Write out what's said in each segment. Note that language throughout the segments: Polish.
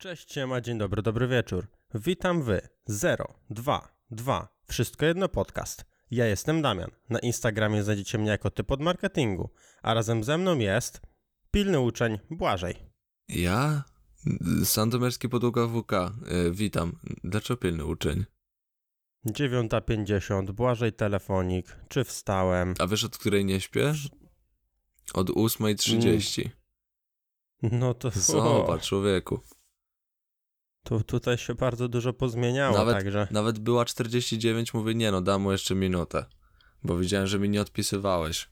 Cześć, siema, dzień dobry, dobry wieczór. Witam wy, 0, 2, 2, wszystko jedno podcast. Ja jestem Damian. Na Instagramie znajdziecie mnie jako typ od marketingu, a razem ze mną jest pilny uczeń Błażej. Ja? Sandomierski podłoga WK. E, witam. Dlaczego pilny uczeń? 9.50, Błażej telefonik, czy wstałem? A wiesz od której nie śpię? Od 8.30. No to Zobacz, człowieku. Tu, tutaj się bardzo dużo pozmieniało, Nawet, także. nawet była 49, mówię, nie no, dam mu jeszcze minutę. Bo widziałem, że mi nie odpisywałeś.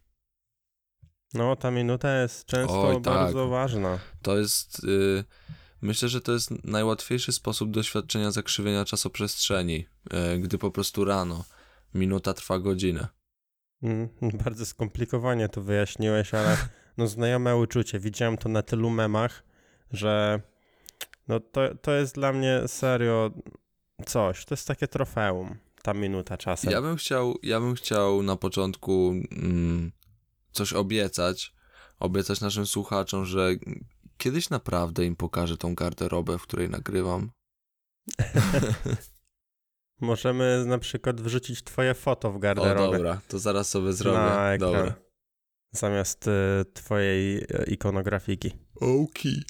No, ta minuta jest często Oj, tak. bardzo ważna. To jest, y, myślę, że to jest najłatwiejszy sposób doświadczenia zakrzywienia czasoprzestrzeni, y, gdy po prostu rano minuta trwa godzinę. Mm, bardzo skomplikowanie to wyjaśniłeś, ale no znajome uczucie. Widziałem to na tylu memach, że no to, to jest dla mnie serio coś. To jest takie trofeum, ta minuta czasem. Ja bym chciał, ja bym chciał na początku mm, coś obiecać, obiecać naszym słuchaczom, że kiedyś naprawdę im pokażę tą garderobę, w której nagrywam. Możemy na przykład wrzucić twoje foto w O, garderobę. dobra, to zaraz sobie zrobię. Na ekran. Dobra. Zamiast y, twojej y, ikonografiki. Oki.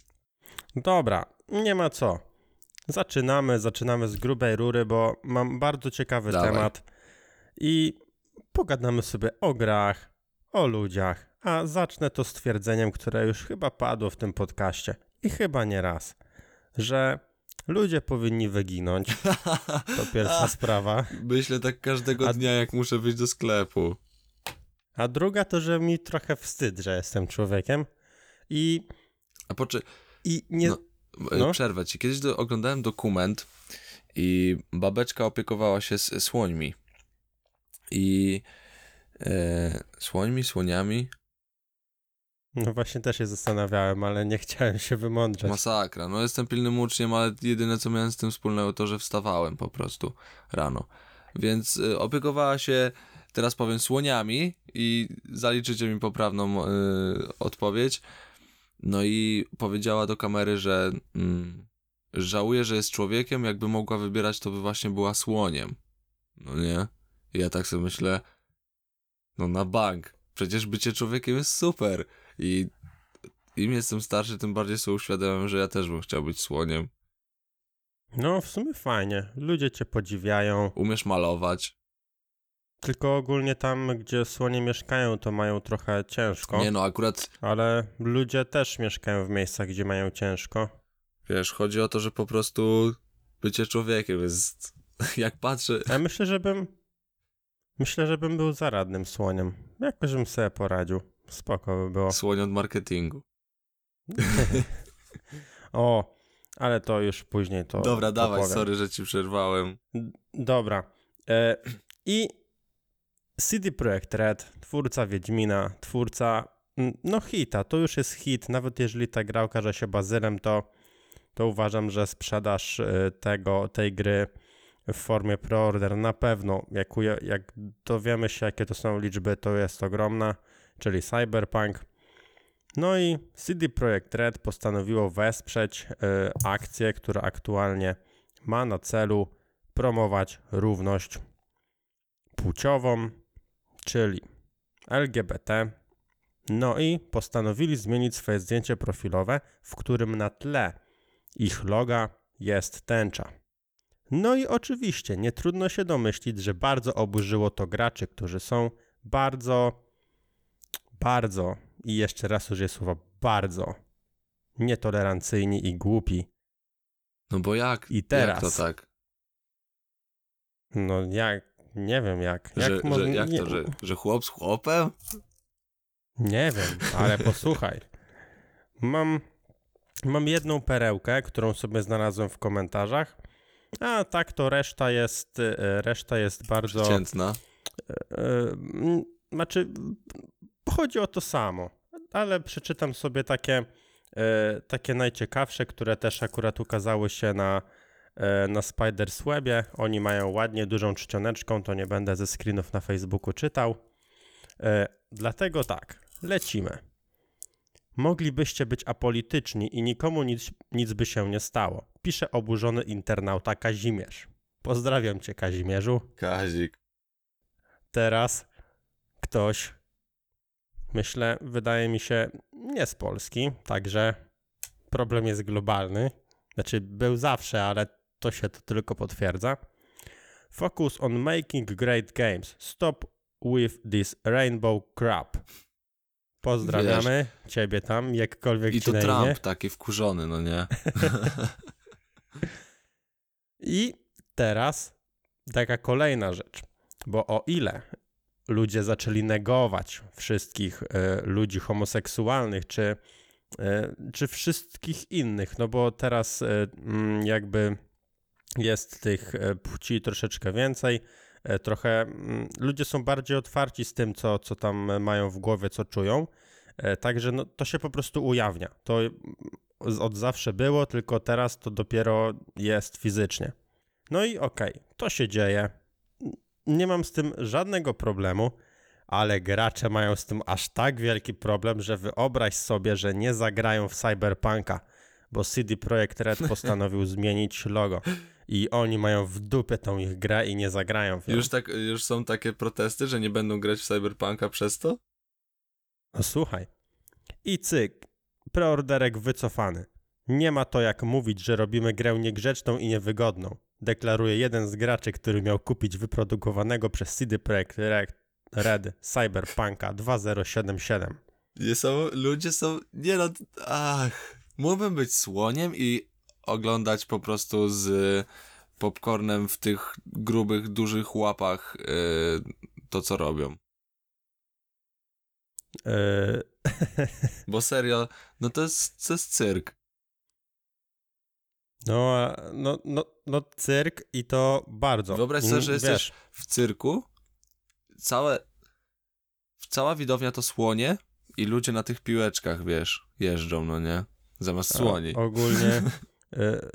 Dobra, nie ma co. Zaczynamy, zaczynamy z grubej rury, bo mam bardzo ciekawy Dawaj. temat i pogadamy sobie o grach, o ludziach, a zacznę to stwierdzeniem, które już chyba padło w tym podcaście i chyba nie raz, że ludzie powinni wyginąć. To pierwsza sprawa. Myślę tak każdego A- dnia, jak muszę wyjść do sklepu. A druga to, że mi trochę wstyd, że jestem człowiekiem i, A poczy... i nie... No. No. Przerwę ci. Kiedyś do, oglądałem dokument i babeczka opiekowała się s- słońmi. I e, słońmi, słoniami. No właśnie też się zastanawiałem, ale nie chciałem się wymądrzeć. Masakra. No jestem pilnym uczniem, ale jedyne co miałem z tym wspólnego to, że wstawałem po prostu rano. Więc y, opiekowała się, teraz powiem, słoniami i zaliczycie mi poprawną y, odpowiedź. No i powiedziała do kamery, że mm, żałuje, że jest człowiekiem, jakby mogła wybierać, to by właśnie była słoniem. No nie? I ja tak sobie myślę, no na bank. Przecież bycie człowiekiem jest super. I im jestem starszy, tym bardziej sobie uświadamiam, że ja też bym chciał być słoniem. No, w sumie fajnie. Ludzie cię podziwiają. Umiesz malować. Tylko ogólnie tam, gdzie słonie mieszkają, to mają trochę ciężko. Nie no, akurat, Ale ludzie też mieszkają w miejscach, gdzie mają ciężko. wiesz, chodzi o to, że po prostu bycie człowiekiem jest... Jak patrzę... Ja myślę, że bym. Myślę, że bym był zaradnym słoniem. Jakoś bym sobie poradził. Spoko by było. Słoń od marketingu. O, ale to już później to. Dobra, dawaj, powiem. sorry, że ci przerwałem. Dobra. E, I CD Projekt Red, twórca Wiedźmina, twórca, mm, no hita, to już jest hit, nawet jeżeli ta gra okaże się bazylem, to, to uważam, że sprzedaż e, tego, tej gry w formie preorder na pewno, jak, jak dowiemy się, jakie to są liczby, to jest ogromna, czyli Cyberpunk. No i CD Projekt Red postanowiło wesprzeć e, akcję, która aktualnie ma na celu promować równość płciową, czyli LGBT. No i postanowili zmienić swoje zdjęcie profilowe, w którym na tle ich loga jest tęcza. No i oczywiście nie trudno się domyślić, że bardzo oburzyło to graczy, którzy są bardzo, bardzo i jeszcze raz użyję słowa bardzo nietolerancyjni i głupi. No bo jak? I teraz. Jak to tak? No jak, nie wiem jak. Jak, Że, mo- że, jak nie, to, że, że chłop z chłopem? Nie wiem, ale posłuchaj. Mam, mam jedną perełkę, którą sobie znalazłem w komentarzach. A tak to reszta jest, e, reszta jest bardzo. Przeciętna. e, mm, Znaczy, chodzi o to samo, ale przeczytam sobie takie, e, takie najciekawsze, które też akurat ukazały się na, e, na Spider's Webie. Oni mają ładnie dużą czcioneczką, to nie będę ze screenów na Facebooku czytał. E, Dlatego tak, lecimy. Moglibyście być apolityczni i nikomu nic, nic by się nie stało. Pisze oburzony internauta Kazimierz. Pozdrawiam cię, Kazimierzu. Kazik. Teraz ktoś, myślę, wydaje mi się, nie z Polski, także problem jest globalny. Znaczy, był zawsze, ale to się to tylko potwierdza. Focus on making great games. Stop with this rainbow crap. Pozdrawiamy ciebie tam, jakkolwiek I to Trump imię. taki wkurzony, no nie? I teraz taka kolejna rzecz, bo o ile ludzie zaczęli negować wszystkich e, ludzi homoseksualnych, czy, e, czy wszystkich innych, no bo teraz mm, jakby jest tych e, płci troszeczkę więcej, e, trochę mm, ludzie są bardziej otwarci z tym, co, co tam mają w głowie, co czują, e, także no, to się po prostu ujawnia. To mm, od zawsze było, tylko teraz to dopiero jest fizycznie. No i okej, to się dzieje. Nie mam z tym żadnego problemu, ale gracze mają z tym aż tak wielki problem, że wyobraź sobie, że nie zagrają w Cyberpunka, bo CD Projekt Red postanowił zmienić logo. I oni mają w dupie tą ich grę i nie zagrają w nią. Już, tak, już są takie protesty, że nie będą grać w Cyberpunka przez to? No słuchaj. I cyk, preorderek wycofany. Nie ma to jak mówić, że robimy grę niegrzeczną i niewygodną. Deklaruje jeden z graczy, który miał kupić wyprodukowanego przez CD Projekt Red, Cyberpunka 2077. Nie są, ludzie są, nie no, ach, mógłbym być słoniem i oglądać po prostu z popcornem w tych grubych, dużych łapach yy, to, co robią. Yy, Bo serio, no to jest, to jest cyrk. no, no, no, no cyrk i to bardzo. Wyobraź sobie, Mm, że wiesz, jesteś w cyrku, całe, cała widownia to słonie i ludzie na tych piłeczkach, wiesz, jeżdżą, no nie? Zamiast słoni. Ogólnie, y,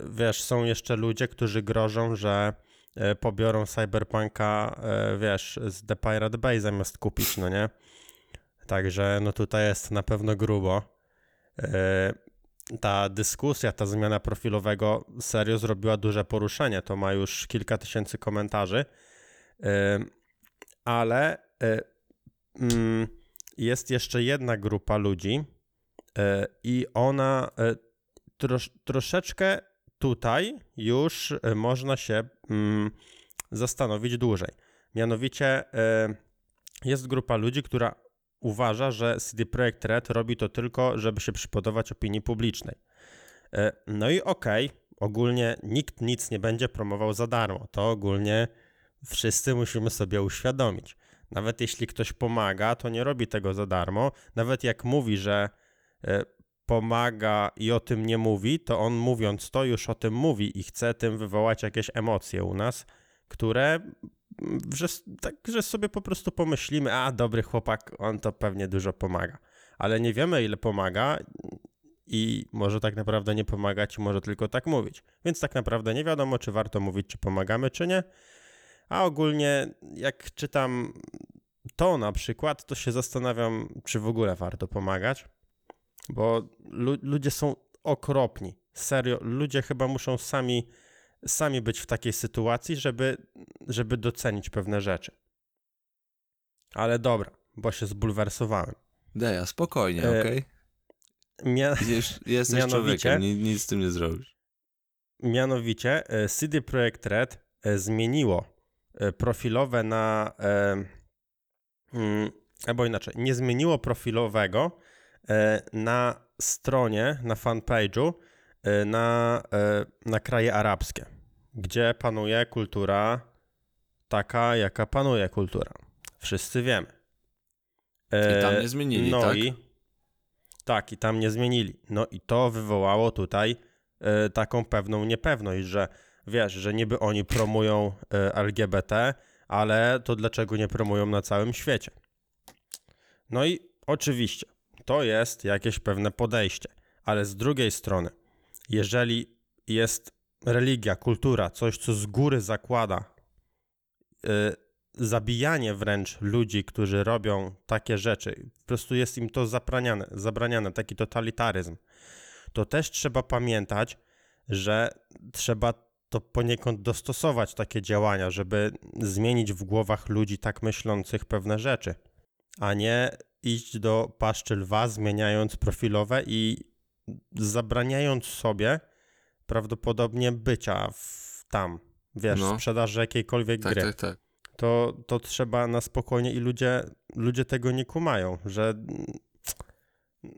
wiesz, są jeszcze ludzie, którzy grożą, że y, pobiorą Cyberpunka, y, wiesz, z The Pirate Bay zamiast kupić, no nie? Także no tutaj jest na pewno grubo. Ta dyskusja, ta zmiana profilowego serio zrobiła duże poruszenie. To ma już kilka tysięcy komentarzy. Ale mm, jest jeszcze jedna grupa ludzi, E, I ona e, trosz, troszeczkę tutaj już e, można się mm, zastanowić dłużej. Mianowicie e, jest grupa ludzi, która uważa, że CD Projekt Red robi to tylko, żeby się przypodobać opinii publicznej. E, No i okej, ogólnie nikt nic nie będzie promował za darmo. To ogólnie wszyscy musimy sobie uświadomić. Nawet jeśli ktoś pomaga, to nie robi tego za darmo. Nawet jak mówi, że pomaga i o tym nie mówi, to on mówiąc to już o tym mówi i chce tym wywołać jakieś emocje u nas, które, mm, że, tak, że sobie po prostu pomyślimy, a dobry chłopak, on to pewnie dużo pomaga. Ale nie wiemy, ile pomaga i może tak naprawdę nie pomagać, może tylko tak mówić. Więc tak naprawdę nie wiadomo, czy warto mówić, czy pomagamy, czy nie. A ogólnie, jak czytam to na przykład, to się zastanawiam, czy w ogóle warto pomagać, bo lu- ludzie są okropni. Serio, ludzie chyba muszą sami, sami być w takiej sytuacji, żeby, żeby docenić pewne rzeczy. Ale dobra, bo się zbulwersowałem. Deja, spokojnie, E, okej? Mia- Jesteś, jesteś mianowicie- człowiekiem, ni- nic z tym nie zrobisz. Mianowicie e, CD Projekt Red e, zmieniło e, profilowe na. e, mm, Albo inaczej, nie zmieniło profilowego na stronie, na fanpage'u e, na, e, na kraje arabskie, gdzie panuje kultura taka, jaka panuje kultura. Wszyscy wiemy. E, I tam nie zmienili, no tak? I, tak, i tam nie zmienili. No i to wywołało tutaj e, taką pewną niepewność, że wiesz, że niby oni promują e, LGBT, ale to dlaczego nie promują na całym świecie? No i oczywiście, to jest jakieś pewne podejście, ale z drugiej strony, jeżeli jest religia, kultura, coś, co z góry zakłada, y, zabijanie wręcz ludzi, którzy robią takie rzeczy, po prostu jest im to zabraniane, zabraniane taki totalitaryzm, to też trzeba pamiętać, że trzeba to poniekąd dostosować takie działania, żeby zmienić w głowach ludzi tak myślących pewne rzeczy, a nie iść do paszczy lwa, zmieniając profilowe i zabraniając sobie prawdopodobnie bycia w, tam, wiesz, No. sprzedaży jakiejkolwiek Tak, gry. tak, tak. To, to trzeba na spokojnie i ludzie, ludzie tego nie kumają, że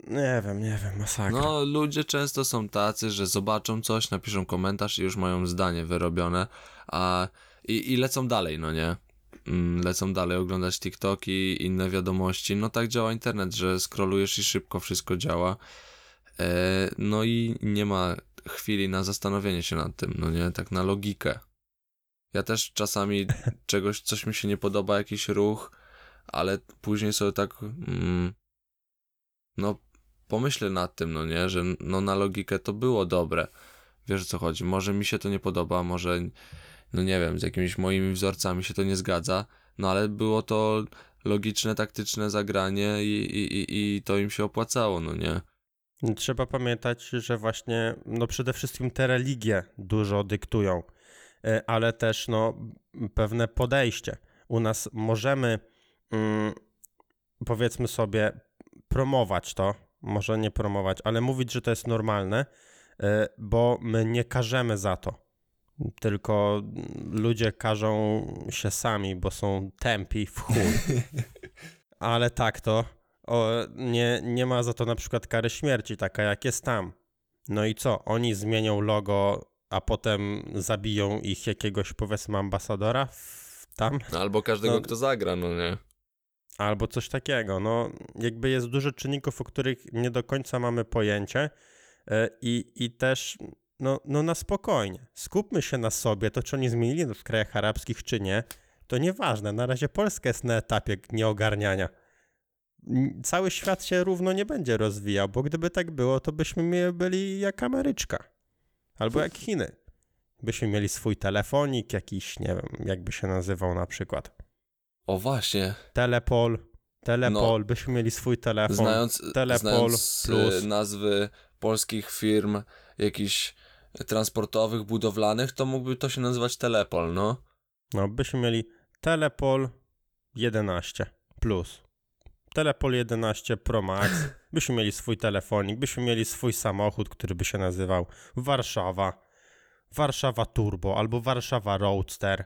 nie wiem, nie wiem, masakra. No, ludzie często są tacy, że zobaczą coś, napiszą komentarz i już mają zdanie wyrobione, a i, i lecą dalej, no nie? Mm, Lecą dalej oglądać TikToki, inne wiadomości. No tak działa internet, że scrollujesz i szybko wszystko działa. E, no i nie ma chwili na zastanowienie się nad tym, no nie? Tak na logikę. Ja też czasami czegoś, coś mi się nie podoba, jakiś ruch, ale później sobie tak, mm, no pomyślę nad tym, no nie, że no na logikę to było dobre. Wiesz o co chodzi? Może mi się to nie podoba, może, no nie wiem, z jakimiś moimi wzorcami się to nie zgadza, no ale było to logiczne, taktyczne zagranie i, i, i, to im się opłacało, no nie? Trzeba pamiętać, że właśnie, no przede wszystkim te religie dużo dyktują, e, ale też no pewne podejście. U nas możemy, mm, powiedzmy sobie, promować to, może nie promować, ale mówić, że to jest normalne, e, bo my nie karzemy za to. Tylko ludzie każą się sami, bo są tępi w chuj. Ale tak to, o, nie, nie ma za to na przykład kary śmierci, taka jak jest tam. No i co? Oni zmienią logo, a potem zabiją ich jakiegoś, powiedzmy, ambasadora w, tam? Albo każdego, No. kto zagra, no nie? Albo coś takiego. No, jakby jest dużo czynników, o których nie do końca mamy pojęcie e, i, i też no, no na spokojnie. Skupmy się na sobie. To, czy oni zmienili w krajach arabskich, czy nie, to nieważne. Na razie Polska jest na etapie nieogarniania. Cały świat się równo nie będzie rozwijał, bo gdyby tak było, to byśmy byli jak Ameryczka. Albo jak Chiny. Byśmy mieli swój telefonik, jakiś, nie wiem, jakby się nazywał na przykład. O właśnie, Telepol, Telepol, byśmy mieli swój telefon. znając, Telepol znając Plus. e, nazwy polskich firm, jakichś transportowych, budowlanych, to mógłby to się nazywać Telepol, no. No, byśmy mieli Telepol 11 plus. Telepol 11 Pro Max. Byśmy mieli swój telefonik, byśmy mieli swój samochód, który by się nazywał Warszawa. Warszawa Turbo albo Warszawa Roadster.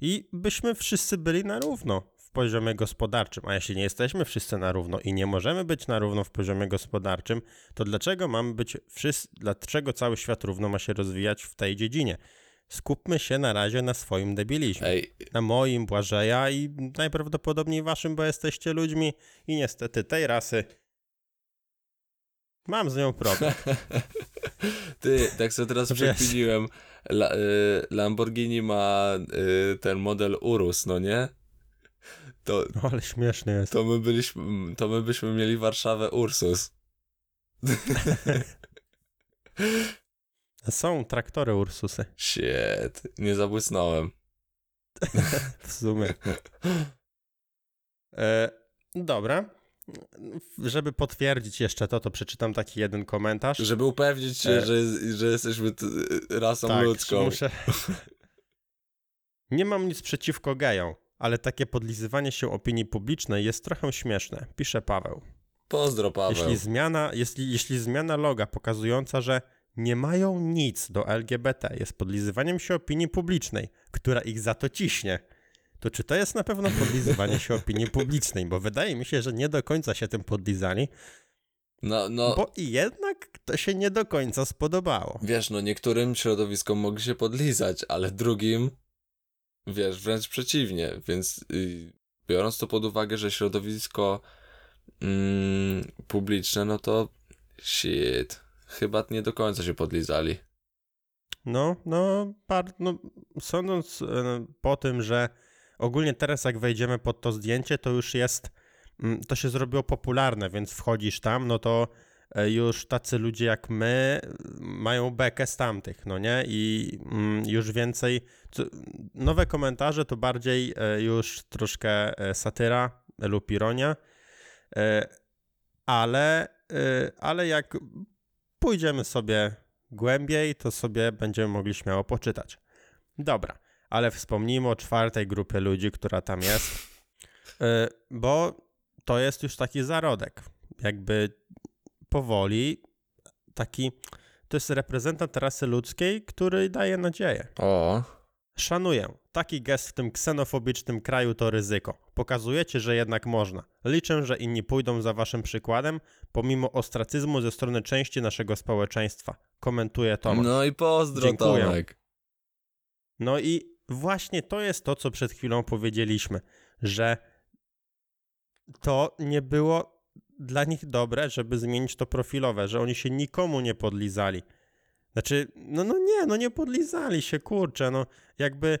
I byśmy wszyscy byli na równo w poziomie gospodarczym. A jeśli nie jesteśmy wszyscy na równo i nie możemy być na równo w poziomie gospodarczym, to dlaczego mamy być wszyscy, dlaczego cały świat równo ma się rozwijać w tej dziedzinie? Skupmy się na razie na swoim debilizmie. Ej, Na moim, Błażeja i najprawdopodobniej waszym, bo jesteście ludźmi i niestety tej rasy mam z nią problem. ty, tak sobie teraz przekminiłem, La, y, Lamborghini ma y, ten model Urus, no nie? To, No ale śmieszny jest. to, my byliśmy, to my byśmy mieli Warszawę Ursus. Są traktory Ursusy, Shit, nie zabłysnąłem. w sumie. E, dobra. Żeby potwierdzić jeszcze to, to przeczytam taki jeden komentarz. Żeby upewnić się, E. że, że jesteśmy rasą tak, ludzką. Muszę... Nie mam nic przeciwko gejom, ale takie podlizywanie się opinii publicznej jest trochę śmieszne, pisze Paweł. Pozdro, Paweł. Jeśli zmiana, jeśli, jeśli zmiana loga pokazująca, że nie mają nic do LGBT jest podlizywaniem się opinii publicznej, która ich za to ciśnie, to czy to jest na pewno podlizywanie się opinii publicznej? Bo wydaje mi się, że nie do końca się tym podlizali, No, no, bo i jednak to się nie do końca spodobało. wiesz, no niektórym środowiskom mogli się podlizać, ale drugim, wiesz, wręcz przeciwnie, więc y, biorąc to pod uwagę, że środowisko mm, publiczne, no to shit, chyba nie do końca się podlizali. No, no, par, no sądząc e, po tym, że ogólnie teraz jak wejdziemy pod to zdjęcie, to już jest, mm, to się zrobiło popularne, więc wchodzisz tam, no to już tacy ludzie jak my mają bekę z tamtych, no nie? I mm, już więcej. Nowe komentarze to bardziej e, już troszkę e, satyra lub ironia, e, ale, e, ale jak pójdziemy sobie głębiej, to sobie będziemy mogli śmiało poczytać. Dobra, ale wspomnijmy o czwartej grupie ludzi, która tam jest, e, bo to jest już taki zarodek. Jakby powoli taki. To jest reprezentant rasy ludzkiej, który daje nadzieję. O, Szanuję. Taki gest w tym ksenofobicznym kraju to ryzyko. Pokazujecie, że jednak można. Liczę, że inni pójdą za waszym przykładem, pomimo ostracyzmu ze strony części naszego społeczeństwa. Komentuje Tomasz. No. no i pozdro Dziękuję. Tomek. i właśnie to jest to, co przed chwilą powiedzieliśmy, że to nie było dla nich dobre, żeby zmienić to profilowe, że oni się nikomu nie podlizali. Znaczy, no, no nie, no nie podlizali się, kurczę, no jakby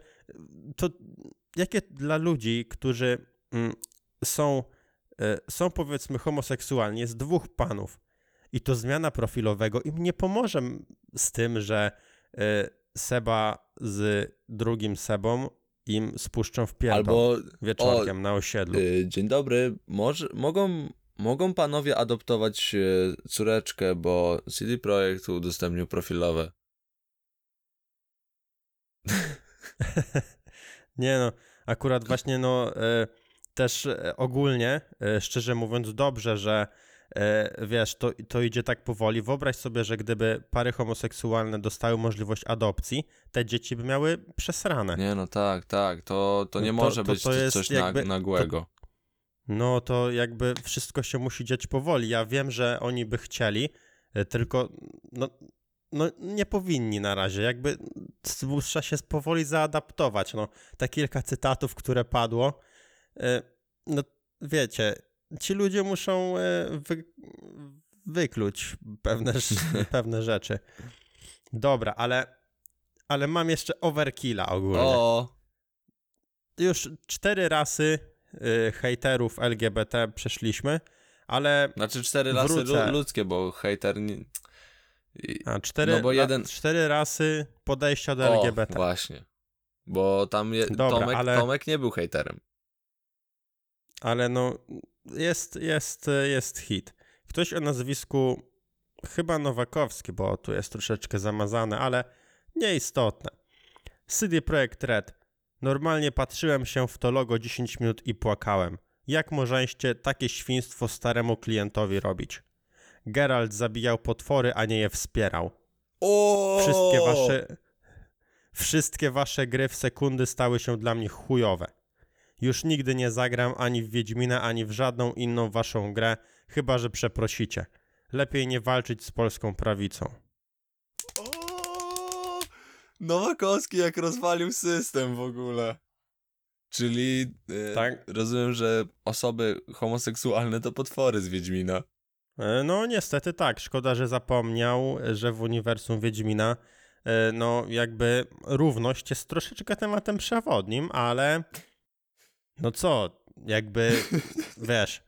to, jakie dla ludzi, którzy mm, są, e, są powiedzmy homoseksualni, jest dwóch panów i to zmiana profilowego im nie pomoże z tym, że e, Seba z drugim Sebą im spuszczą w pierdol Albo wieczorkiem na osiedlu. y, dzień dobry, może, mogą, mogą panowie adoptować y, córeczkę, bo CD Projekt udostępnił profilowe. Nie no, akurat właśnie no e, też e, ogólnie, e, szczerze mówiąc, dobrze, że e, wiesz, to, to idzie tak powoli. Wyobraź sobie, że gdyby pary homoseksualne dostały możliwość adopcji, te dzieci by miały przesrane. Nie no tak, tak, to, to nie No to- może to- być to jest coś jakby- na, nagłego. No to jakby wszystko się musi dziać powoli. Ja wiem, że oni by chcieli, e, tylko no, no nie powinni na razie. Jakby trzeba się powoli zaadaptować. No, te kilka cytatów, które padło, e, no wiecie, ci ludzie muszą e, wy, wykluć pewne, pewne rzeczy. Dobra, ale, ale mam jeszcze overkilla ogólnie O, już cztery rasy y, hejterów LGBT przeszliśmy, ale znaczy cztery rasy ludzkie, bo hejter nie... A, cztery, No bo jeden- cztery rasy podejścia do O, LGBT. właśnie. Bo tam je, Dobra, Tomek, ale- Tomek nie był hejterem. Ale no jest, jest, jest hit. Ktoś o nazwisku chyba Nowakowski, bo tu jest troszeczkę zamazane, ale nieistotne. CD Projekt Red. Normalnie patrzyłem się w to logo 10 minut i płakałem. Jak możeście takie świństwo staremu klientowi robić? Geralt zabijał potwory, a nie je wspierał. O! Wszystkie wasze, wszystkie wasze gry w sekundy stały się dla mnie chujowe. Już nigdy nie zagram ani w Wiedźmina, ani w żadną inną waszą grę, chyba że przeprosicie. Lepiej nie walczyć z polską prawicą. Nowakowski jak rozwalił system w ogóle. Czyli e, Tak? rozumiem, że osoby homoseksualne to potwory z Wiedźmina. E, No niestety tak, szkoda, że zapomniał, że w uniwersum Wiedźmina e, no jakby równość jest troszeczkę tematem przewodnim, ale no co, jakby wiesz,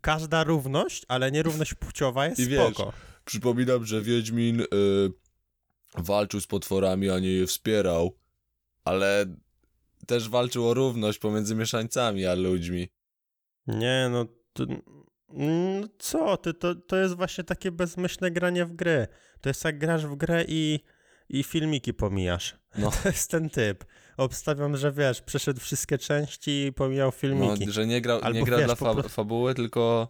każda równość, ale nierówność płciowa jest I wiesz, spoko. Przypominam, że Wiedźmin walczył z potworami, a nie je wspierał, ale też walczył o równość pomiędzy mieszańcami a ludźmi. Nie, no, to, no co ty, to, to jest właśnie takie bezmyślne granie w gry. To jest jak grasz w grę i, i filmiki pomijasz. No. To jest ten typ. Obstawiam, że wiesz, przeszedł wszystkie części i pomijał No, filmiki. że nie grał, Albo nie gra wiesz, dla fa- fabuły, tylko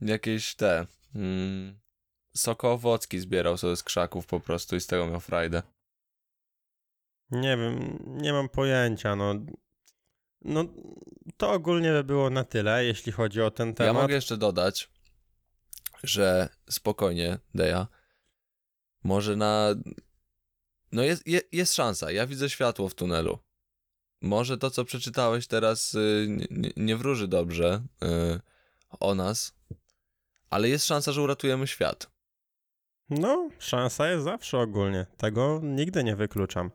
jakieś te... Mm, sokowocki zbierał sobie z krzaków po prostu i z tego miał frajdę. Nie wiem, nie mam pojęcia, no. No, to ogólnie by było na tyle, jeśli chodzi o ten Ja temat. mogę jeszcze dodać, że spokojnie, Deja, może na... No jest, je, jest szansa, ja widzę światło w tunelu. Może to, co przeczytałeś teraz, y, nie, nie- nie wróży dobrze y, o nas, ale jest szansa, że uratujemy świat. No, szansa jest zawsze ogólnie. Tego nigdy nie wykluczam.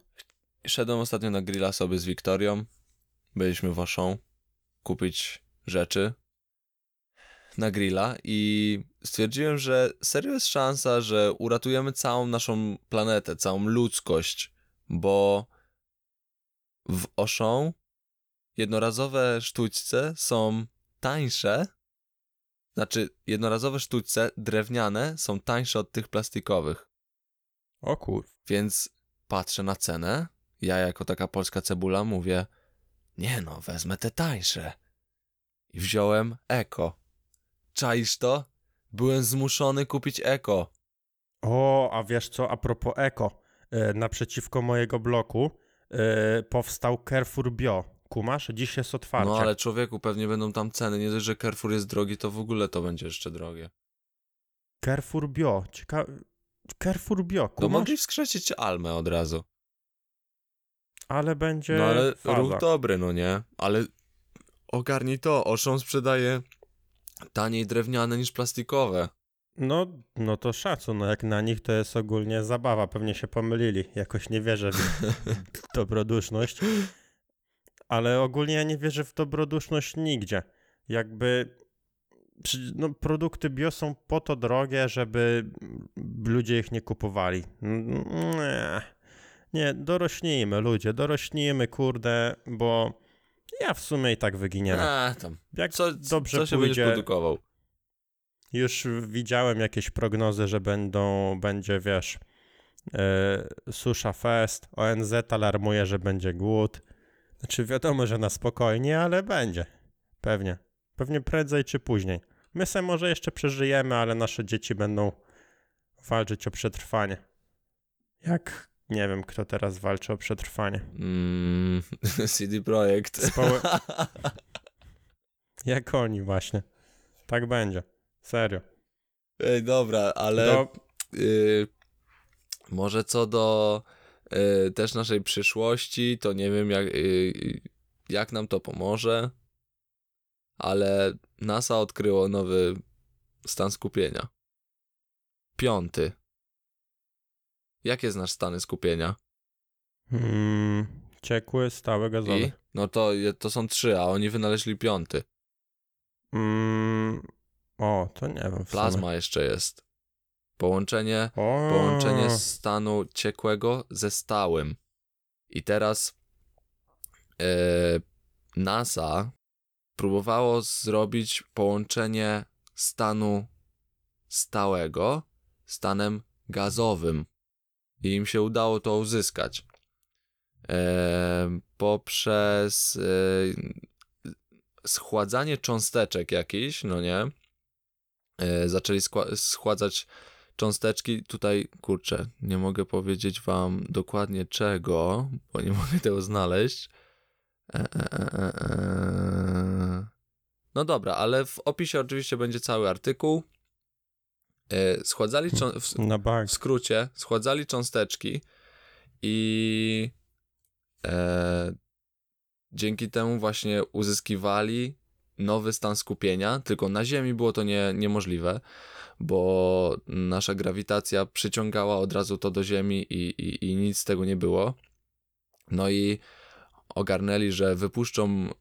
Szedłem ostatnio na grilla sobie z Wiktorią. Byliśmy w Auchan kupić rzeczy. na grilla i stwierdziłem, że serio jest szansa, że uratujemy całą naszą planetę, całą ludzkość, bo w Auchan jednorazowe sztućce są tańsze, znaczy jednorazowe sztućce drewniane są tańsze od tych plastikowych. O kur... Więc patrzę na cenę, ja jako taka polska cebula mówię, nie no, wezmę te tańsze. I wziąłem eko. Czaisz to? Byłem zmuszony kupić eko. O, a wiesz co, a propos eko, e, naprzeciwko mojego bloku e, powstał Carrefour Bio. Kumasz? Dziś jest otwarcie. No ale człowieku, pewnie będą tam ceny. Nie dość, że Carrefour jest drogi, to w ogóle to będzie jeszcze drogie. Carrefour Bio. Cieka... Carrefour Bio, kumasz? mogli wskrzesić Almę od razu. Ale będzie No ale faza. ruch dobry, no nie? Ale ogarnij to, Auchan sprzedaje taniej drewniane niż plastikowe. No, no to szacun, no jak na nich to jest ogólnie zabawa, pewnie się pomylili, jakoś nie wierzę w dobroduszność, ale ogólnie ja nie wierzę w dobroduszność nigdzie, jakby no, produkty bio są po to drogie, żeby ludzie ich nie kupowali. Nie, nie dorośnijmy ludzie, dorośnijmy, kurde, bo ja w sumie i tak wyginiemy. A, tam. Jak Co, dobrze co się pójdzie- produkował? Już widziałem jakieś prognozy, że będą, będzie, wiesz, e, susza fest, ONZ alarmuje, że będzie głód. Znaczy wiadomo, że na spokojnie, ale będzie. Pewnie. Pewnie prędzej czy później. My se może jeszcze przeżyjemy, ale nasze dzieci będą walczyć o przetrwanie. Jak, nie wiem, kto teraz walczy o przetrwanie. Mm, CD Projekt. Społy- Jak oni właśnie. Tak będzie. Serio. Ej, dobra, ale Do, y, może co do y, też naszej przyszłości, to nie wiem jak, y, jak nam to pomoże, ale NASA odkryło nowy stan skupienia. Piąty. Jakie znasz stany skupienia? Mm, ciekły, stały, gazowy. I? No to, to są trzy, a oni wynaleźli piąty. Mm, o, to nie wiem. Plazma jeszcze jest. Połączenie O, połączenie stanu ciekłego ze stałym. I teraz e, NASA próbowało zrobić połączenie stanu stałego stanem gazowym. I im się udało to uzyskać. E, poprzez e, schładzanie cząsteczek jakichś, no nie? Zaczęli schładzać cząsteczki. Tutaj, kurczę, nie mogę powiedzieć wam dokładnie czego, bo nie mogę tego znaleźć. E, e, e, e, e. No dobra, ale w opisie oczywiście będzie cały artykuł. E, Schładzali w, w skrócie, schładzali cząsteczki i dzięki temu właśnie uzyskiwali nowy stan skupienia, tylko na Ziemi było to nie, niemożliwe, bo nasza grawitacja przyciągała od razu to do Ziemi i, i, i nic z tego nie było. No i ogarnęli, że wypuszczą y,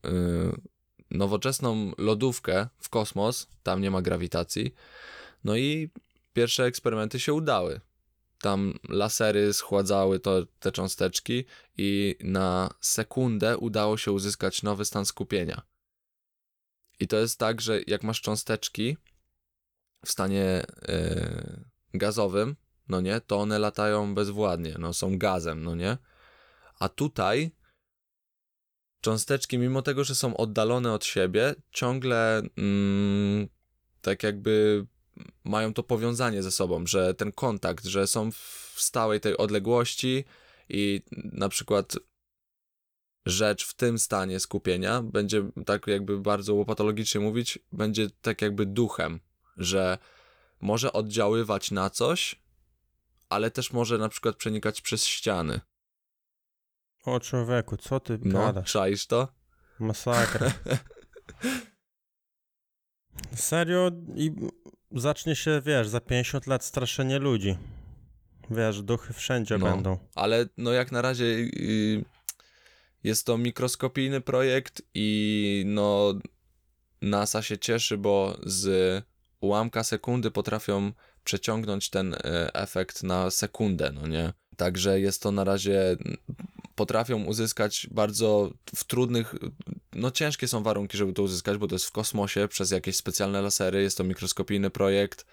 nowoczesną lodówkę w kosmos, tam nie ma grawitacji. No i pierwsze eksperymenty się udały. Tam lasery schładzały to, te cząsteczki i na sekundę udało się uzyskać nowy stan skupienia. I to jest tak, że jak masz cząsteczki w stanie e, gazowym, no nie, to one latają bezwładnie, no są gazem, no nie. A tutaj cząsteczki, mimo tego, że są oddalone od siebie, ciągle mm, tak jakby mają to powiązanie ze sobą, że ten kontakt, że są w stałej tej odległości i na przykład rzecz w tym stanie skupienia będzie tak jakby bardzo łopatologicznie mówić, będzie tak jakby duchem, że może oddziaływać na coś, ale też może na przykład przenikać przez ściany. O człowieku, co ty No, gadasz? czaisz to? Masakra. Serio? I zacznie się, wiesz, za 50 lat straszenie ludzi. Wiesz, duchy wszędzie No. będą. Ale no jak na razie jest to mikroskopijny projekt i no NASA się cieszy, bo z ułamka sekundy potrafią przeciągnąć ten e, efekt na sekundę, no nie? Także jest to na razie, potrafią uzyskać bardzo w trudnych, no ciężkie są warunki, żeby to uzyskać, bo to jest w kosmosie przez jakieś specjalne lasery, jest to mikroskopijny projekt,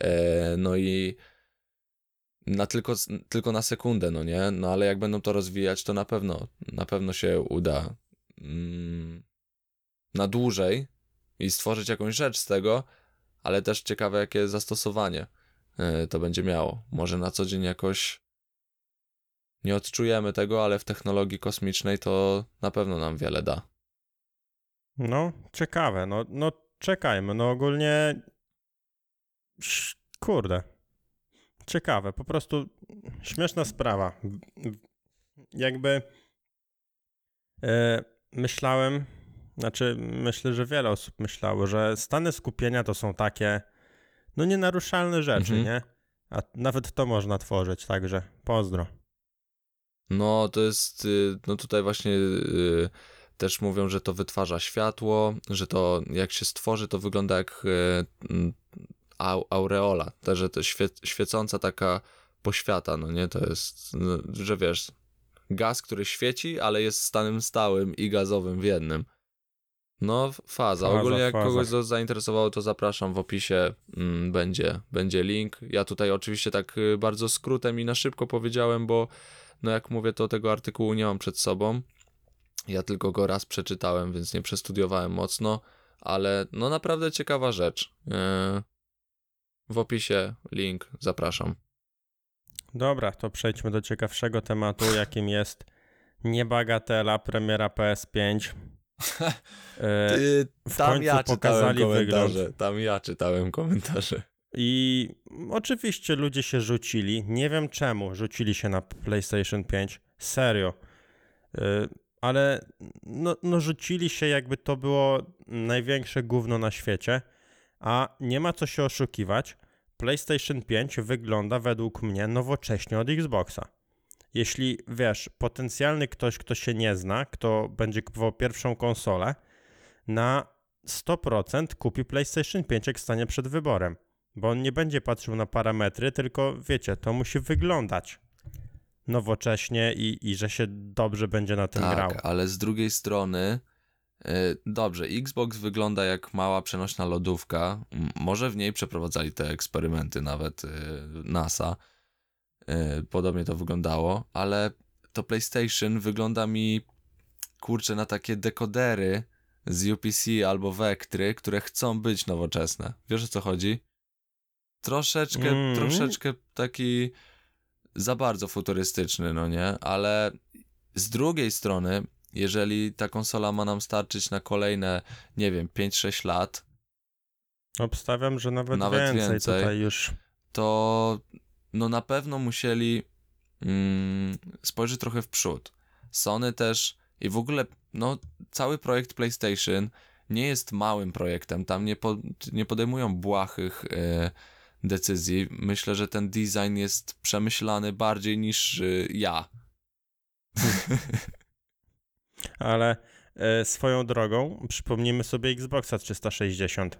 e, no i na tylko, tylko na sekundę, no nie? No ale jak będą to rozwijać, to na pewno, na pewno się uda mm, na dłużej i stworzyć jakąś rzecz z tego, ale też ciekawe, jakie zastosowanie e, to będzie miało. Może na co dzień jakoś nie odczujemy tego, ale w technologii kosmicznej to na pewno nam wiele da. No, ciekawe. No, no czekajmy. No ogólnie. Kurde. Ciekawe. Po prostu śmieszna sprawa. Jakby. E, myślałem, znaczy myślę, że wiele osób myślało, że stany skupienia to są takie, no nienaruszalne rzeczy, mhm. nie? A nawet to można tworzyć, także pozdro. No, to jest, y, no tutaj właśnie y, też mówią, że to wytwarza światło, że to jak się stworzy, to wygląda jak y, aureola, też, że to świe, świecąca taka poświata, no nie, to jest, no, że wiesz, gaz, który świeci, ale jest stanem stałym i gazowym w jednym. No, faza. faza Ogólnie jak faza. kogoś zainteresowało, to zapraszam w opisie. Mm, będzie, będzie link. Ja tutaj oczywiście tak bardzo skrótem i na szybko powiedziałem, bo no jak mówię, to tego artykułu nie mam przed sobą. Ja tylko go raz przeczytałem, więc nie przestudiowałem mocno, ale no naprawdę ciekawa rzecz. E, w opisie link, zapraszam. Dobra, to przejdźmy do ciekawszego tematu, jakim jest niebagatela premiera PS5. E, w tam ja pokazali wygląd. Tam ja czytałem komentarze. I oczywiście ludzie się rzucili. Nie wiem czemu rzucili się na PlayStation 5. Serio. Y, ale no, no rzucili się, jakby to było największe gówno na świecie. A nie ma co się oszukiwać. PlayStation 5 wygląda według mnie nowocześnie od Xboxa. Jeśli wiesz, potencjalny ktoś, kto się nie zna, kto będzie kupował pierwszą konsolę, na 100% kupi PlayStation 5, jak stanie przed wyborem. Bo on nie będzie patrzył na parametry, tylko wiecie, to musi wyglądać nowocześnie i, i że się dobrze będzie na tym tak, grał. ale z drugiej strony yy, dobrze, Xbox wygląda jak mała przenośna lodówka. Może w niej przeprowadzali te eksperymenty nawet yy, NASA. Yy, podobnie to wyglądało, ale to PlayStation wygląda mi kurczę na takie dekodery z UPC albo Vectry, które chcą być nowoczesne. Wiesz o co chodzi? troszeczkę, mm. troszeczkę taki za bardzo futurystyczny, no nie? Ale z drugiej strony, jeżeli ta konsola ma nam starczyć na kolejne, nie wiem, 5-6 lat. Obstawiam, że nawet, nawet więcej, więcej tutaj już. To no na pewno musieli mm, spojrzeć trochę w przód. Sony też i w ogóle no cały projekt PlayStation nie jest małym projektem. Tam nie, po, nie podejmują błahych yy, decyzji. Myślę, że ten design jest przemyślany bardziej niż y, ja. Ale e, swoją drogą przypomnijmy sobie Xboxa 360.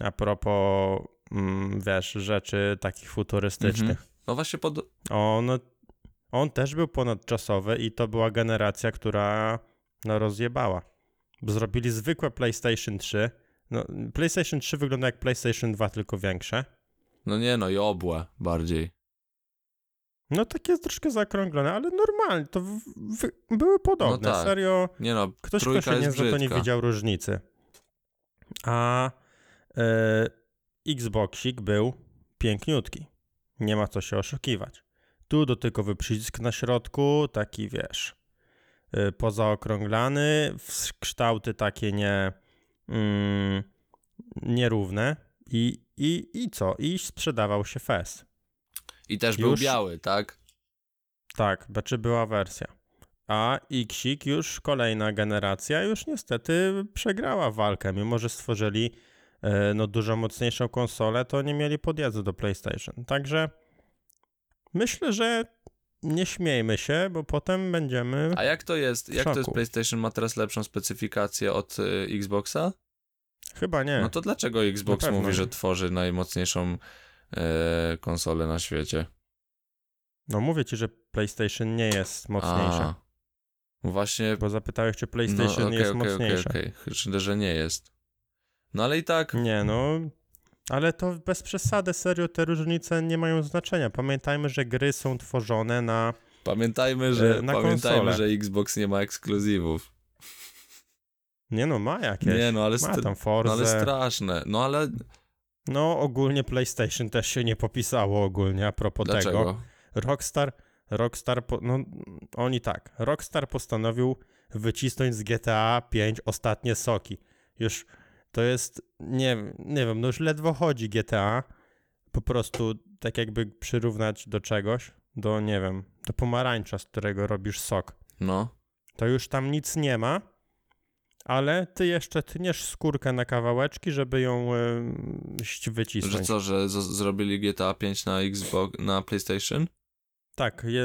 A propos, wiesz, rzeczy takich futurystycznych. Mhm. No właśnie pod... On, on też był ponadczasowy i to była generacja, która no, rozjebała. Zrobili zwykłe PlayStation 3, no, PlayStation 3 wygląda jak PlayStation 2, tylko większe. No nie no, i obłe bardziej. No takie jest troszkę zakrąglone, ale normalnie, to w, w, były podobne, no tak. serio. Nie no, ktoś, kto się nie zna, to nie widział różnicy. A e, Xboxik był piękniutki. Nie ma co się oszukiwać. Tu dotykowy przycisk na środku, taki wiesz, e, pozaokrąglany, w kształty takie nie mm, nierówne i, i, i co? I sprzedawał się FES. I też już, był biały, tak? Tak, znaczy była wersja. A Xik już kolejna generacja już niestety przegrała walkę, mimo że stworzyli no, dużo mocniejszą konsolę, to nie mieli podjazdu do PlayStation. Także myślę, że nie śmiejmy się, bo potem będziemy... A jak to jest? Jak to jest. PlayStation ma teraz lepszą specyfikację od y, Xboxa? Chyba nie. No to dlaczego Xbox mówi, że tworzy najmocniejszą e, konsolę na świecie? No mówię ci, że PlayStation nie jest mocniejsze. A, właśnie Bo zapytałeś, czy PlayStation no, okej, jest okej, mocniejsze. Okej, okej, Myślę, że nie jest. No ale i tak, Nie, no. Ale to bez przesady, serio, te różnice nie mają znaczenia. Pamiętajmy, że gry są tworzone na. pamiętajmy, że, E, na pamiętajmy, konsolę. że Xbox nie ma ekskluzywów. Nie no, ma jakieś. Nie, no ale, ma tam no, Forza. ale straszne. No ale No, ogólnie PlayStation też się nie popisało ogólnie a propos tego. dlaczego? Rockstar, Rockstar, po, no oni tak, Rockstar postanowił wycisnąć z GTA 5 ostatnie soki. Już to jest, nie, nie wiem, no już ledwo chodzi GTA, po prostu tak jakby przyrównać do czegoś, do nie wiem, do pomarańcza, z którego robisz sok. No. To już tam nic nie ma, ale ty jeszcze tniesz skórkę na kawałeczki, żeby ją y, wycisnąć. Że co, że z- zrobili GTA 5 na Xbox, na PlayStation? Tak, je,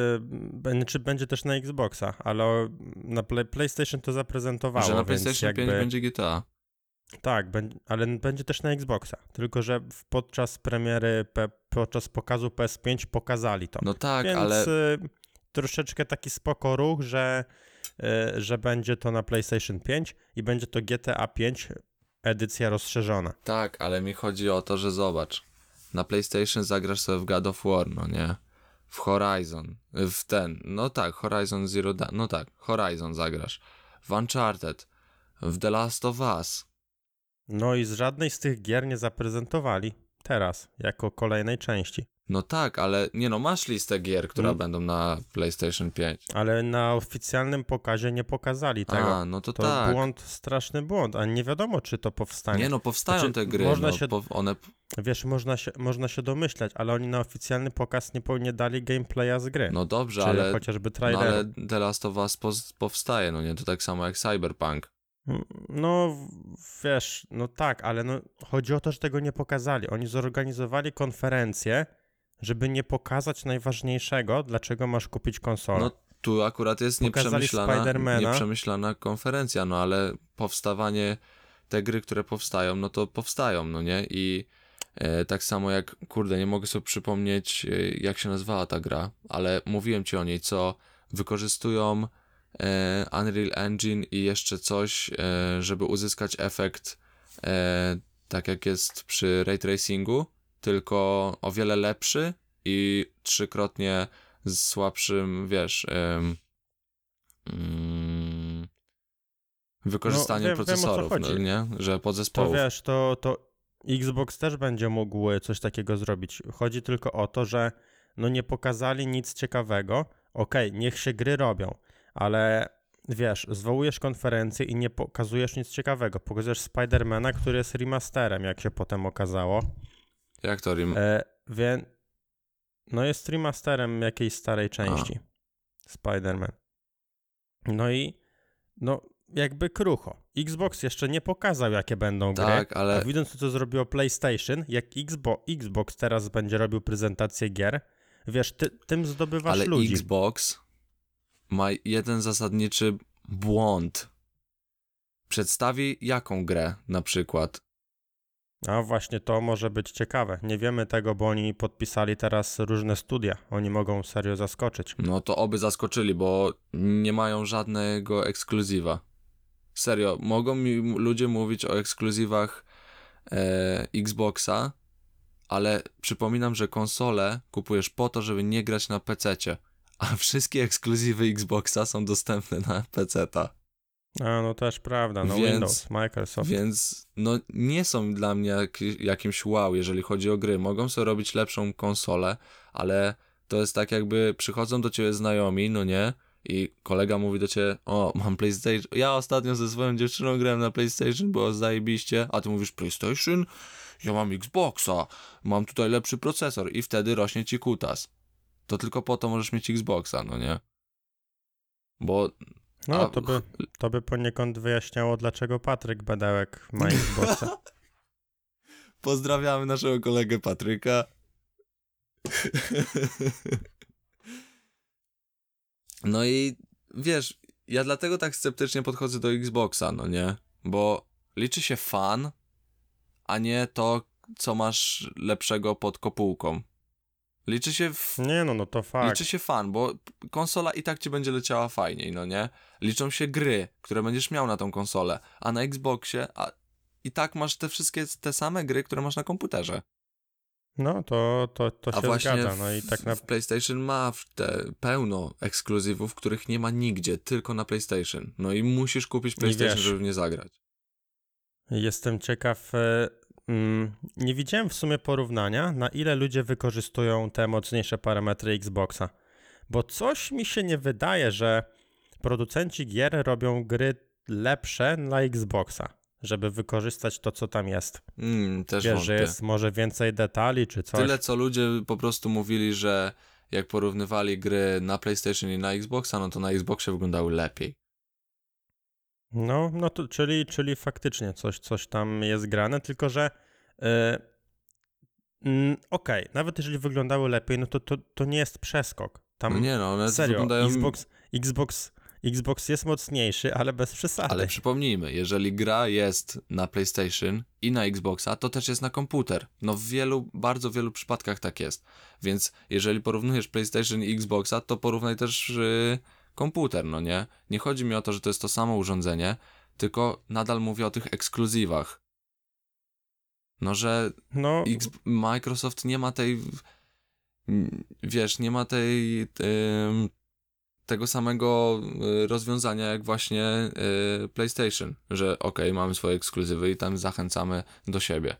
b- czy będzie też na Xboxa, ale na play, PlayStation to zaprezentowało, że na PlayStation jakby, 5 będzie GTA. Tak, ale będzie też na Xboxa, tylko że podczas premiery, podczas pokazu PS5 pokazali to. No tak, więc ale y, troszeczkę taki spoko ruch, że, y, że będzie to na PlayStation 5 i będzie to GTA 5 edycja rozszerzona. tak, ale mi chodzi o to, że zobacz. Na PlayStation zagrasz sobie w God of War, no nie? W Horizon, w ten, no tak, Horizon Zero Dawn, no tak, Horizon zagrasz. W Uncharted, w The Last of Us. No i z żadnej z tych gier nie zaprezentowali teraz, jako kolejnej części. No tak, ale nie no, masz listę gier, które Mm. będą na PlayStation 5. Ale na oficjalnym pokazie nie pokazali tego. A, no to, to tak. błąd, straszny błąd, a nie wiadomo, czy to powstanie. Nie no, powstają Znaczy, te gry, można no, się- one, Wiesz, można się, można się domyślać, ale oni na oficjalny pokaz nie, nie dali gameplaya z gry. no dobrze, czy ale, chociażby no, traileru. ale The Last of Us pos- powstaje, no nie, to tak samo jak Cyberpunk. No, wiesz, no tak, ale no, chodzi o to, że tego nie pokazali. Oni zorganizowali konferencję, żeby nie pokazać najważniejszego, dlaczego masz kupić konsolę. No tu akurat jest nieprzemyślana, nieprzemyślana konferencja, no ale powstawanie, te gry, które powstają, no to powstają, no nie? I e, tak samo jak, kurde, nie mogę sobie przypomnieć, e, jak się nazywała ta gra, ale mówiłem ci o niej, co wykorzystują Unreal Engine i jeszcze coś, e, żeby uzyskać efekt e, tak jak jest przy ray tracingu, tylko o wiele lepszy i trzykrotnie z słabszym, wiesz, mm, wykorzystaniem No, wiem- wiem, procesorów, no, chodzi. nie? Że To podzespołów. wiesz, to, to Xbox też będzie mógł coś takiego zrobić. Chodzi tylko o to, że no nie pokazali nic ciekawego. Okej, niech się gry robią, ale wiesz, zwołujesz konferencję i nie pokazujesz nic ciekawego. Pokazujesz Spidermana, który jest remasterem, jak się potem okazało. Jak to rim? E, więc no jest remasterem jakiejś starej części. Spider-Man. No i no jakby krucho. Xbox jeszcze nie pokazał, jakie będą gry. tak, A ale widząc to, co zrobiło PlayStation, jak Xbo Xbox teraz będzie robił prezentację gier, wiesz, ty, tym zdobywasz ale ludzi. Xbox ma jeden zasadniczy błąd. Przedstawi jaką grę na przykład. A właśnie to może być ciekawe. Nie wiemy tego, bo oni podpisali teraz różne studia. Oni mogą serio zaskoczyć. No to oby zaskoczyli, bo nie mają żadnego ekskluzywa. Serio, mogą mi ludzie mówić o ekskluzywach e, Xboxa, ale przypominam, że konsole kupujesz po to, żeby nie grać na PC-cie, a wszystkie ekskluzywy Xboxa są dostępne na PC-ta. A no też prawda, no Więc- Windows, Microsoft. Więc no nie są dla mnie jak, jakimś wow, jeżeli chodzi o gry. Mogą sobie robić lepszą konsolę, ale to jest tak jakby przychodzą do ciebie znajomi, no nie? I kolega mówi do ciebie, o, mam PlayStation. Ja ostatnio ze swoją dziewczyną grałem na PlayStation, było zajebiście, a ty mówisz PlayStation? Ja mam Xboxa, mam tutaj lepszy procesor i wtedy rośnie ci kutas. To tylko po to możesz mieć Xboxa, no nie? Bo No a- to by, to by poniekąd wyjaśniało, dlaczego Patryk Bedełek ma Xboxa. Pozdrawiamy naszego kolegę Patryka. No i wiesz, ja dlatego tak sceptycznie podchodzę do Xboxa, no nie? Bo liczy się fan, a nie to, co masz lepszego pod kopułką. Liczy się w... Nie no, no to fakt. Liczy się fan, bo konsola i tak ci będzie leciała fajniej, no nie? Liczą się gry, które będziesz miał na tą konsolę, a na Xboxie a i tak masz te wszystkie te same gry, które masz na komputerze. No, to, to, to A się właśnie zgadza. No i tak na... w PlayStation ma w te pełno ekskluzywów, których nie ma nigdzie, tylko na PlayStation. No i musisz kupić PlayStation, wiesz. żeby w nie zagrać. Jestem ciekaw. Mm, Nie widziałem w sumie porównania, na ile ludzie wykorzystują te mocniejsze parametry Xboxa. Bo coś mi się nie wydaje, że producenci gier robią gry lepsze dla Xboxa, żeby wykorzystać to, co tam jest. Mm, też Wiesz, że jest może więcej detali czy coś. Tyle, co ludzie po prostu mówili, że jak porównywali gry na PlayStation i na Xboxa, no to na Xboxie wyglądały lepiej. No, no to, czyli, czyli faktycznie coś, coś tam jest grane, tylko że mm, okej, nawet jeżeli wyglądały lepiej, no to, to, to nie jest przeskok. Tam No nie no, one serio, wyglądają... Xbox, Xbox, Xbox jest mocniejszy, ale bez przesady. Ale przypomnijmy, jeżeli gra jest na PlayStation i na Xboxa, to też jest na komputer. No w wielu, bardzo wielu przypadkach tak jest. Więc jeżeli porównujesz PlayStation i Xboxa, to porównaj też yy, komputer, no nie? Nie chodzi mi o to, że to jest to samo urządzenie, tylko nadal mówię o tych ekskluzywach. No, że No, X, Microsoft nie ma tej, wiesz, nie ma tej, tego samego y, rozwiązania jak właśnie y, PlayStation, że okej, mamy swoje ekskluzywy i tam zachęcamy do siebie.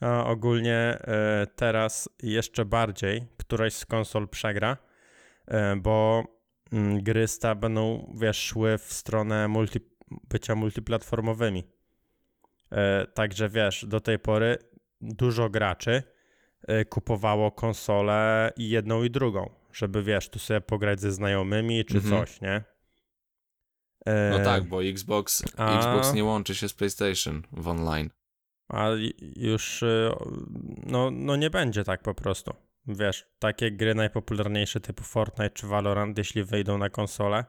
a ogólnie e, teraz jeszcze bardziej któraś z konsol przegra, e, bo gry sta będą, wiesz, szły w stronę multi, bycia multiplatformowymi. E, Także wiesz, do tej pory dużo graczy e, kupowało konsolę i jedną i drugą, żeby wiesz, tu sobie pograć ze znajomymi czy Mhm. coś, nie? E, No tak, bo Xbox, a- Xbox nie łączy się z PlayStation w online. A już no, no nie będzie tak po prostu. Wiesz, takie gry najpopularniejsze typu Fortnite czy Valorant, jeśli wyjdą na konsolę,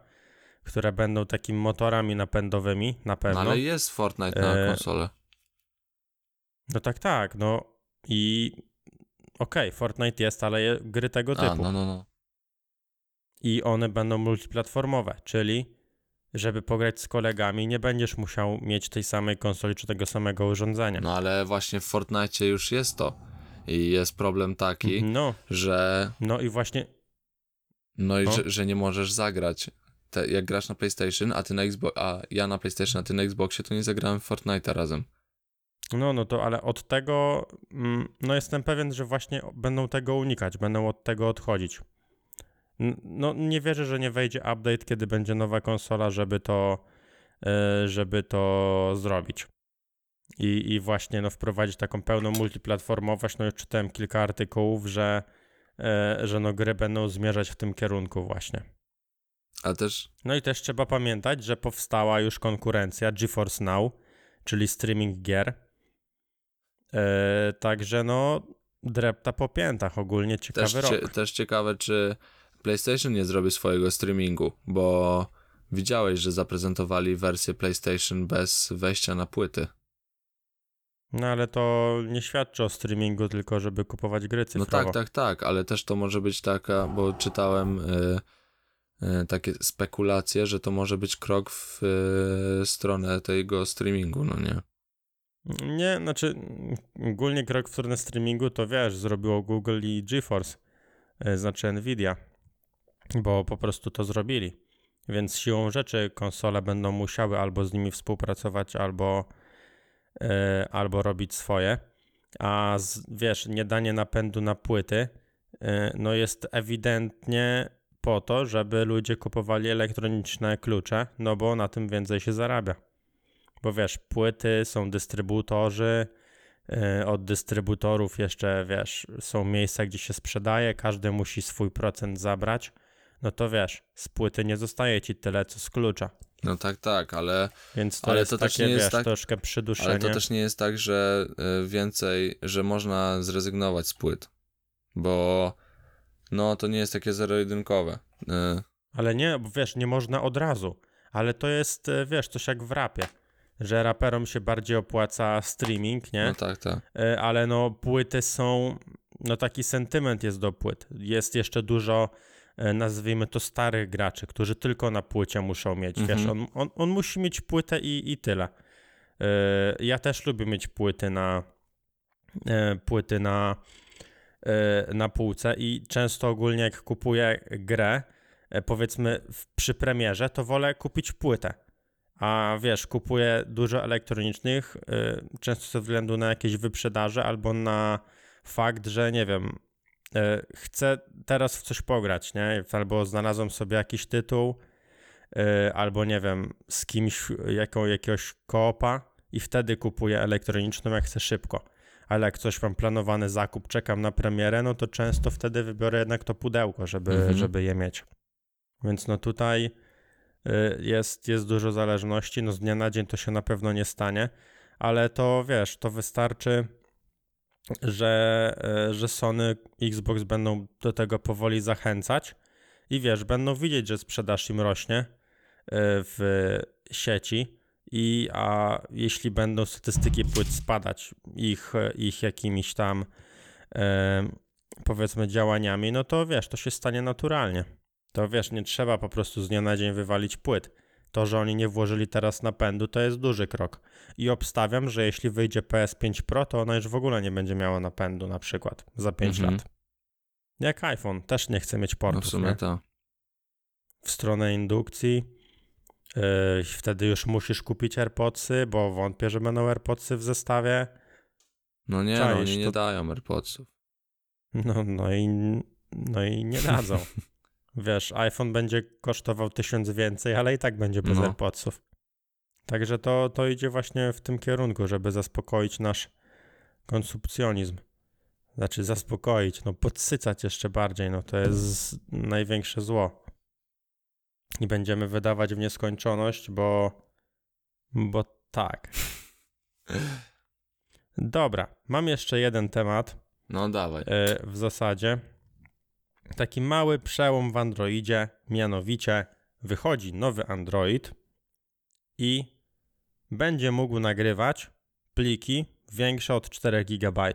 które będą takimi motorami napędowymi, na No, pewno. ale jest Fortnite na E, konsolę. No tak, tak, no i okej, Fortnite jest, ale je, gry tego typu. A, no, no, no. I one będą multiplatformowe, czyli żeby pograć z kolegami, nie będziesz musiał mieć tej samej konsoli czy tego samego urządzenia. No ale właśnie w Fortnite już jest to. I jest problem taki, No, że no i właśnie No i No. że, że nie możesz zagrać. Te, jak grasz na PlayStation, a ty na Xbox, a ja na PlayStation, a ty na Xboxie, to nie zagrałem w Fortnite'a razem. No, no to ale od tego, mm, no jestem pewien, że właśnie będą tego unikać, będą od tego odchodzić. No nie wierzę, że nie wejdzie update, kiedy będzie nowa konsola, żeby to, e, żeby to zrobić. I, I właśnie no, wprowadzić taką pełną multiplatformowość. No już czytałem kilka artykułów, że, e, że no, gry będą zmierzać w tym kierunku właśnie. A też, No i też trzeba pamiętać, że powstała już konkurencja GeForce Now, czyli streaming gier. E, także no, drepta po piętach ogólnie też, ciekawy cie, rok. też ciekawe, czy PlayStation nie zrobi swojego streamingu, bo widziałeś, że zaprezentowali wersję PlayStation bez wejścia na płyty. No ale to nie świadczy o streamingu, tylko żeby kupować gry No cyfrowo. tak, tak, tak, ale też to może być taka, bo czytałem y, y, takie spekulacje, że to może być krok w y, stronę tego streamingu, no nie? Nie, znaczy ogólnie krok w stronę streamingu to wiesz, zrobiło Google i GeForce, e, znaczy Nvidia, bo po prostu to zrobili. Więc siłą rzeczy konsole będą musiały albo z nimi współpracować, albo, albo robić swoje. A z, wiesz, nie danie napędu na płyty, e, no jest ewidentnie po to, żeby ludzie kupowali elektroniczne klucze, no bo na tym więcej się zarabia. Bo wiesz, płyty, są dystrybutorzy, yy, od dystrybutorów jeszcze, wiesz, są miejsca, gdzie się sprzedaje, każdy musi swój procent zabrać. No to wiesz, z płyty nie zostaje ci tyle, co z klucza. No tak, tak, ale Więc to Ale jest to też takie, nie jest wiesz, tak- troszkę przyduszenie. Ale to też nie jest tak, że y, więcej, że można zrezygnować z płyt. Bo no to nie jest takie zero-jedynkowe. Y, Ale nie, bo wiesz, nie można od razu. Ale to jest, e, wiesz, coś jak w rapie, że raperom się bardziej opłaca streaming, nie? No tak, tak. E, Ale no płyty są, no taki sentyment jest do płyt. Jest jeszcze dużo, nazwijmy to starych graczy, którzy tylko na płycie muszą mieć, Mhm. wiesz, on, on, on musi mieć płytę i, i tyle. E, Ja też lubię mieć płyty na, e, płyty na, e, na półce i często ogólnie jak kupuję grę, e, powiedzmy przy premierze, to wolę kupić płytę. A wiesz, kupuję dużo elektronicznych, e, często ze względu na jakieś wyprzedaże albo na fakt, że nie wiem, e, chcę teraz w coś pograć, nie? Albo znalazłem sobie jakiś tytuł, e, albo nie wiem, z kimś jaką, jakiegoś koopa i wtedy kupuję elektroniczną, jak chcę szybko. Ale jak coś mam planowany zakup, czekam na premierę, no to często wtedy wybiorę jednak to pudełko, żeby, Mhm. żeby je mieć. Więc no tutaj y, jest, jest dużo zależności. No z dnia na dzień to się na pewno nie stanie, ale to wiesz, to wystarczy, że, y, że Sony, Xbox będą do tego powoli zachęcać i wiesz, będą widzieć, że sprzedaż im rośnie y, w sieci i a jeśli będą statystyki płyt spadać ich, ich jakimiś tam e, powiedzmy działaniami, no to wiesz, to się stanie naturalnie. To wiesz, nie trzeba po prostu z dnia na dzień wywalić płyt. To, że oni nie włożyli teraz napędu, to jest duży krok. I obstawiam, że jeśli wyjdzie PS5 Pro, to ona już w ogóle nie będzie miała napędu na przykład za 5 Mhm. lat. Jak iPhone, też nie chce mieć portów. No w sumie nie? to. w stronę indukcji. Yy, wtedy już musisz kupić AirPodsy, bo wątpię, że będą AirPodsy w zestawie. No nie, no, oni nie to- dają AirPodsów. No, no, i, no i nie dadzą. Wiesz, iPhone będzie kosztował tysiąc więcej, ale i tak będzie bez No. AirPodsów. Także to, to idzie właśnie w tym kierunku, żeby zaspokoić nasz konsumpcjonizm. Znaczy zaspokoić, no podsycać jeszcze bardziej, no to jest największe zło. I będziemy wydawać w nieskończoność, bo bo tak. Dobra, mam jeszcze jeden temat. No dawaj. E, w zasadzie taki mały przełom w Androidzie, mianowicie wychodzi nowy Android i będzie mógł nagrywać pliki większe od 4 GB.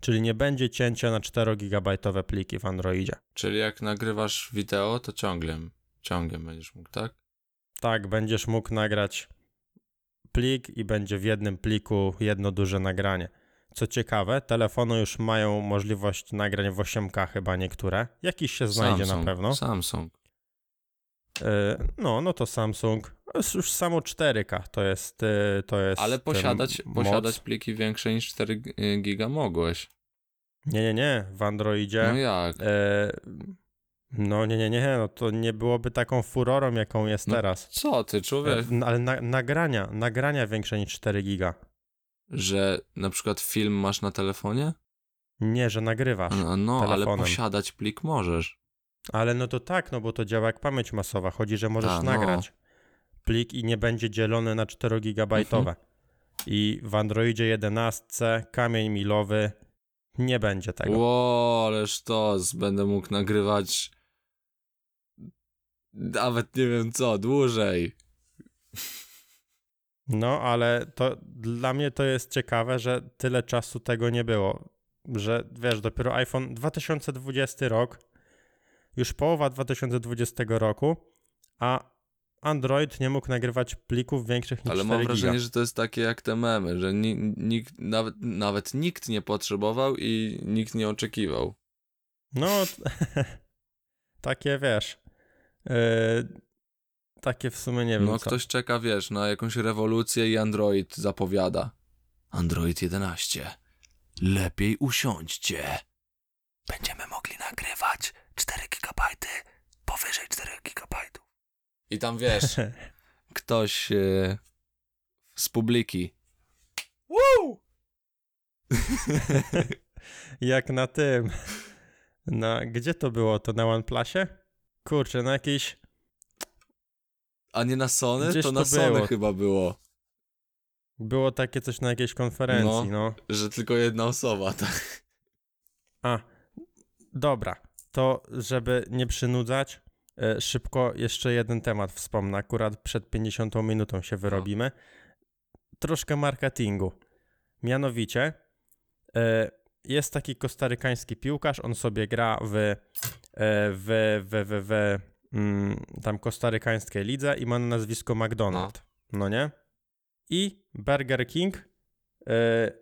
Czyli nie będzie cięcia na 4 GB pliki w Androidzie. Czyli jak nagrywasz wideo, to ciągle, ciągle będziesz mógł, tak? Tak, będziesz mógł nagrać plik i będzie w jednym pliku jedno duże nagranie. Co ciekawe, telefony już mają możliwość nagrań w 8K chyba niektóre. Jakiś się znajdzie Samsung, na pewno. Samsung. E, No, no to Samsung. Już samo 4K. To jest. e, To jest Ale posiadać, posiadać pliki większe niż 4 g- giga mogłeś. Nie, nie, nie. W Androidzie. No jak? e, No, nie, nie, nie. No to nie byłoby taką furorą, jaką jest No, teraz. Co ty, E, człowiek? n- Ale na, nagrania, nagrania większe niż 4 giga. Że na przykład film masz na telefonie? Nie, że nagrywasz. No, no ale posiadać plik możesz. Ale no to tak, no bo to działa jak pamięć masowa. Chodzi, że możesz A, no. nagrać plik i nie będzie dzielony na 4 gigabajtowe. Mhm. I w Androidzie 11 kamień milowy nie będzie tego. Ło, ale sztos, będę mógł nagrywać nawet nie wiem co, dłużej. No, ale to dla mnie to jest ciekawe, że tyle czasu tego nie było. Że wiesz, dopiero iPhone 2020 rok, już połowa 2020 roku, a Android nie mógł nagrywać plików większych niż Ale 4 mam giga. wrażenie, że to jest takie jak te memy, że ni, nikt, nawet, nawet nikt nie potrzebował i nikt nie oczekiwał. No, takie wiesz. Yy, takie w sumie nie wiem. No co. ktoś czeka, wiesz, na jakąś rewolucję i Android zapowiada. Android 11. Lepiej usiądźcie. Będziemy mogli nagrywać 4 GB powyżej 4 GB. I tam wiesz, ktoś e, z publiki. Woo! Jak na tym. Na, gdzie to było? To na OnePlusie? Kurczę, na jakiejś. A nie na Sony? Gdzieś to to na Sony było. chyba było. Było takie coś na jakiejś konferencji, no. Że tylko jedna osoba, tak. A, dobra. To, żeby nie przynudzać, E, szybko jeszcze jeden temat wspomnę, akurat przed 50 minutą się wyrobimy. Troszkę marketingu. Mianowicie e, jest taki kostarykański piłkarz, on sobie gra w, e, w, w, w, w mm, tam kostarykańskiej lidze i ma na nazwisko McDonald, no nie? I Burger King e,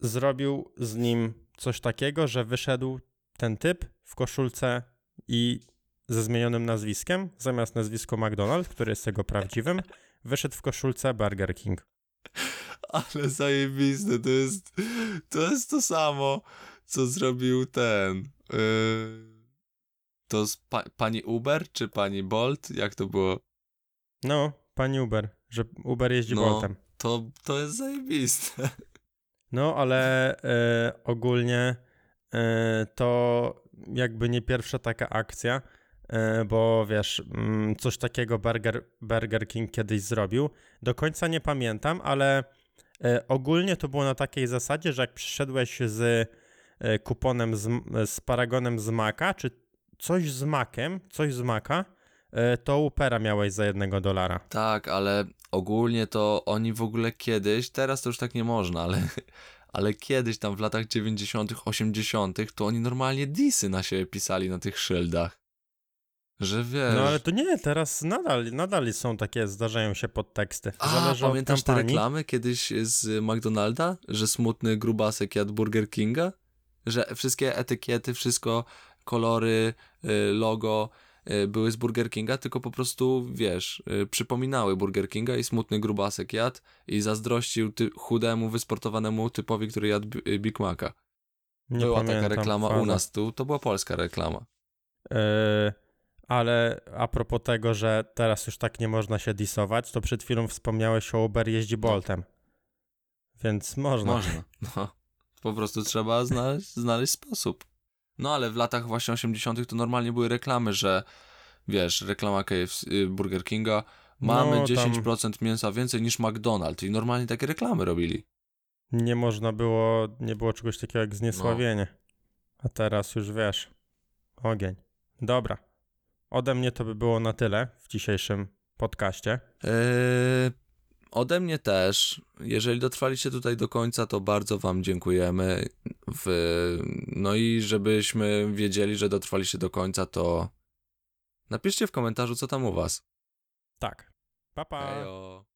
zrobił z nim coś takiego, że wyszedł ten typ w koszulce i ze zmienionym nazwiskiem, zamiast nazwisko McDonald, który jest jego prawdziwym, wyszedł w koszulce Burger King. Ale zajebiste, to jest to, jest to samo, co zrobił ten. Yy, to z pa, pani Uber czy pani Bolt? Jak to było? No, pani Uber, że Uber jeździ No. Boltem. To, to jest zajebiste. No, ale e, ogólnie e, to jakby nie pierwsza taka akcja, e, bo wiesz, mm, coś takiego Burger, Burger King kiedyś zrobił. Do końca nie pamiętam, ale ogólnie to było na takiej zasadzie, że jak przyszedłeś z kuponem, z, z paragonem z Maka, czy coś z Makiem, coś z Maka, e, to Upera miałeś za jednego dolara. Tak, ale ogólnie to oni w ogóle kiedyś, teraz to już tak nie można, ale, ale kiedyś tam w latach 90., 80., to oni normalnie disy na siebie pisali na tych szyldach. Że wiesz. No ale to nie, teraz nadal, nadal są takie, zdarzają się podteksty. A, Zależy pamiętasz te reklamy kiedyś z McDonalda, że smutny grubasek jadł Burger Kinga? Że wszystkie etykiety, wszystko, kolory, y, logo y, były z Burger Kinga, tylko po prostu, wiesz, y, przypominały Burger Kinga i smutny grubasek jadł i zazdrościł ty, chudemu, wysportowanemu typowi, który jadł Bi- Big Maca. Nie Była pamiętam, taka reklama faza. u nas tu, to była polska reklama. Yy, ale a propos tego, że teraz już tak nie można się disować, to przed chwilą wspomniałeś o Uber jeździ Boltem. Więc można. Można. No. Po prostu trzeba znaleźć, znaleźć sposób. No ale w latach właśnie 80. to normalnie były reklamy, że wiesz, reklama KFC, y, Burger Kinga, mamy No, tam- 10% mięsa więcej niż McDonald's i normalnie takie reklamy robili. Nie można było, nie było czegoś takiego jak zniesławienie. No. A teraz już wiesz, ogień. Dobra. Ode mnie to by było na tyle w dzisiejszym podcaście. Eee, ode mnie też. Jeżeli dotrwaliście tutaj do końca, to bardzo Wam dziękujemy. W, no i żebyśmy wiedzieli, że dotrwaliście do końca, to napiszcie w komentarzu, co tam u Was. Tak. Pa, pa. Hejo.